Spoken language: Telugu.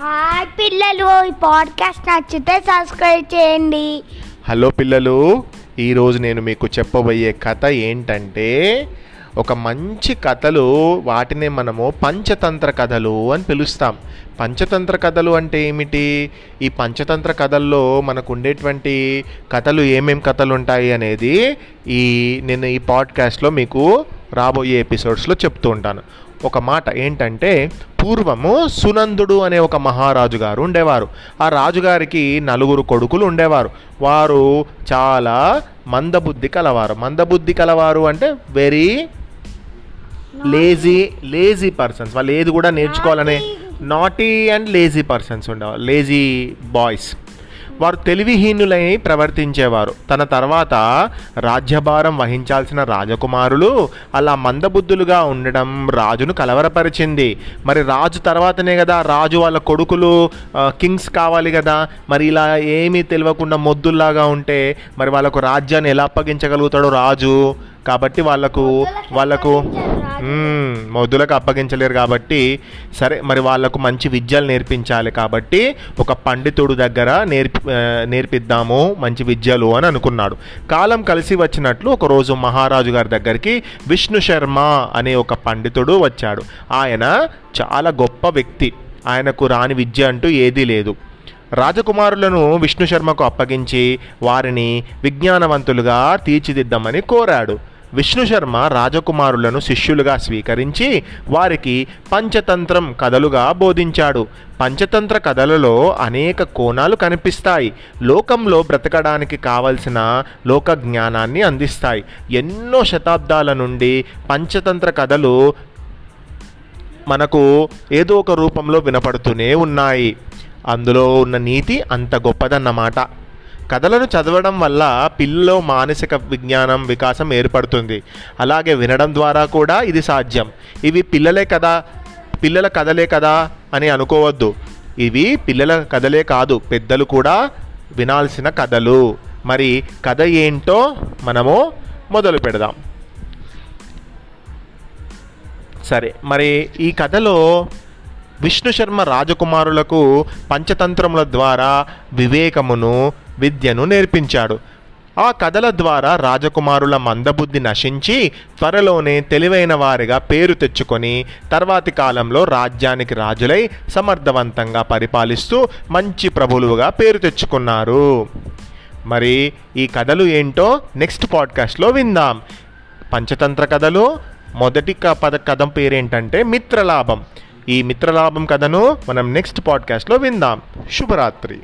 హాయ్ పిల్లలు ఈ పాడ్కాస్ట్ నచ్చితే సబ్స్క్రైబ్ చేయండి. హలో పిల్లలు ఈరోజు నేను మీకు చెప్పబోయే కథ ఏంటంటే ఒక మంచి కథలు వాటినే మనము పంచతంత్ర కథలు అని పిలుస్తాం. పంచతంత్ర కథలు అంటే ఏమిటి? ఈ పంచతంత్ర కథల్లో మనకు ఉండేటువంటి కథలు ఏమేం కథలు ఉంటాయి అనేది ఈ నేను ఈ పాడ్కాస్ట్లో మీకు రాబోయే ఎపిసోడ్స్లో చెప్తూ ఉంటాను. ఒక మాట ఏంటంటే పూర్వము సునందుడు అనే ఒక మహారాజు గారు ఉండేవారు. ఆ రాజుగారికి నలుగురు కొడుకులు ఉండేవారు. వారు చాలా మందబుద్ధి కలవారు. మందబుద్ధి కలవారు అంటే వెరీ లేజీ లేజీ పర్సన్స్ వాళ్ళు ఏది కూడా నేర్చుకోవాలనే నాటీ అండ్ లేజీ పర్సన్స్ ఉండేవారు. లేజీ బాయ్స్ వారు తెలివిహీనులై ప్రవర్తించేవారు. తన తర్వాత రాజ్యభారం వహించాల్సిన రాజకుమారులు అలా మందబుద్ధులుగా ఉండడం రాజును కలవరపరిచింది. మరి రాజు తర్వాతనే కదా రాజు వాళ్ళ కొడుకులు కింగ్స్ కావాలి కదా. మరి ఇలా ఏమీ తెలియకుండా మొద్దుల్లాగా ఉంటే మరి వాళ్ళకు రాజ్యాన్ని ఎలా అప్పగించగలుగుతాడు రాజు? కాబట్టి వాళ్ళకు వాళ్ళకు మొద్దులకు అప్పగించలేరు కాబట్టి సరే మరి వాళ్ళకు మంచి విద్యలు నేర్పించాలి కాబట్టి ఒక పండితుడు దగ్గర నేర్పి నేర్పిద్దాము మంచి విద్యలు అని అనుకున్నాడు. కాలం కలిసి వచ్చినట్లు ఒకరోజు మహారాజు గారి దగ్గరికి విష్ణు శర్మ అనే ఒక పండితుడు వచ్చాడు. ఆయన చాలా గొప్ప వ్యక్తి. ఆయనకు రాని విద్య అంటూ ఏదీ లేదు. రాజకుమారులను విష్ణు శర్మకు అప్పగించి వారిని విజ్ఞానవంతులుగా తీర్చిదిద్దామని కోరాడు. విష్ణు శర్మ రాజకుమారులను శిష్యులుగా స్వీకరించి వారికి పంచతంత్రం కథలుగా బోధించాడు. పంచతంత్ర కథలలో అనేక కోణాలు కనిపిస్తాయి. లోకంలో బ్రతకడానికి కావలసిన లోక జ్ఞానాన్ని అందిస్తాయి. ఎన్నో శతాబ్దాల నుండి పంచతంత్ర కథలు మనకు ఏదో ఒక రూపంలో వినపడుతూనే ఉన్నాయి. అందులో ఉన్న నీతి అంత గొప్పదన్నమాట. కథలను చదవడం వల్ల పిల్లలో మానసిక విజ్ఞానం వికాసం ఏర్పడుతుంది. అలాగే వినడం ద్వారా కూడా ఇది సాధ్యం. ఇవి పిల్లలే కదా పిల్లల కథలే కదా అని అనుకోవద్దు. ఇవి పిల్లల కథలే కాదు పెద్దలు కూడా వినాల్సిన కథలు. మరి కథ ఏంటో మనము మొదలు పెడదాం. సరే మరి ఈ కథలో విష్ణు శర్మ రాజకుమారులకు పంచతంత్రముల ద్వారా వివేకమును విద్యను నేర్పించాడు. ఆ కథల ద్వారా రాజకుమారుల మందబుద్ధి నశించి త్వరలోనే తెలివైన వారిగా పేరు తెచ్చుకొని తర్వాతి కాలంలో రాజ్యానికి రాజులై సమర్థవంతంగా పరిపాలిస్తూ మంచి ప్రభులుగా పేరు తెచ్చుకున్నారు. మరి ఈ కథలు ఏంటో నెక్స్ట్ పాడ్కాస్ట్లో విందాం. పంచతంత్ర కథలు మొదటి క- పద కథం పేరేంటంటే మిత్రలాభం. ఈ మిత్రలాభం కథను మనం నెక్స్ట్ పాడ్కాస్ట్లో విందాం. శుభరాత్రి.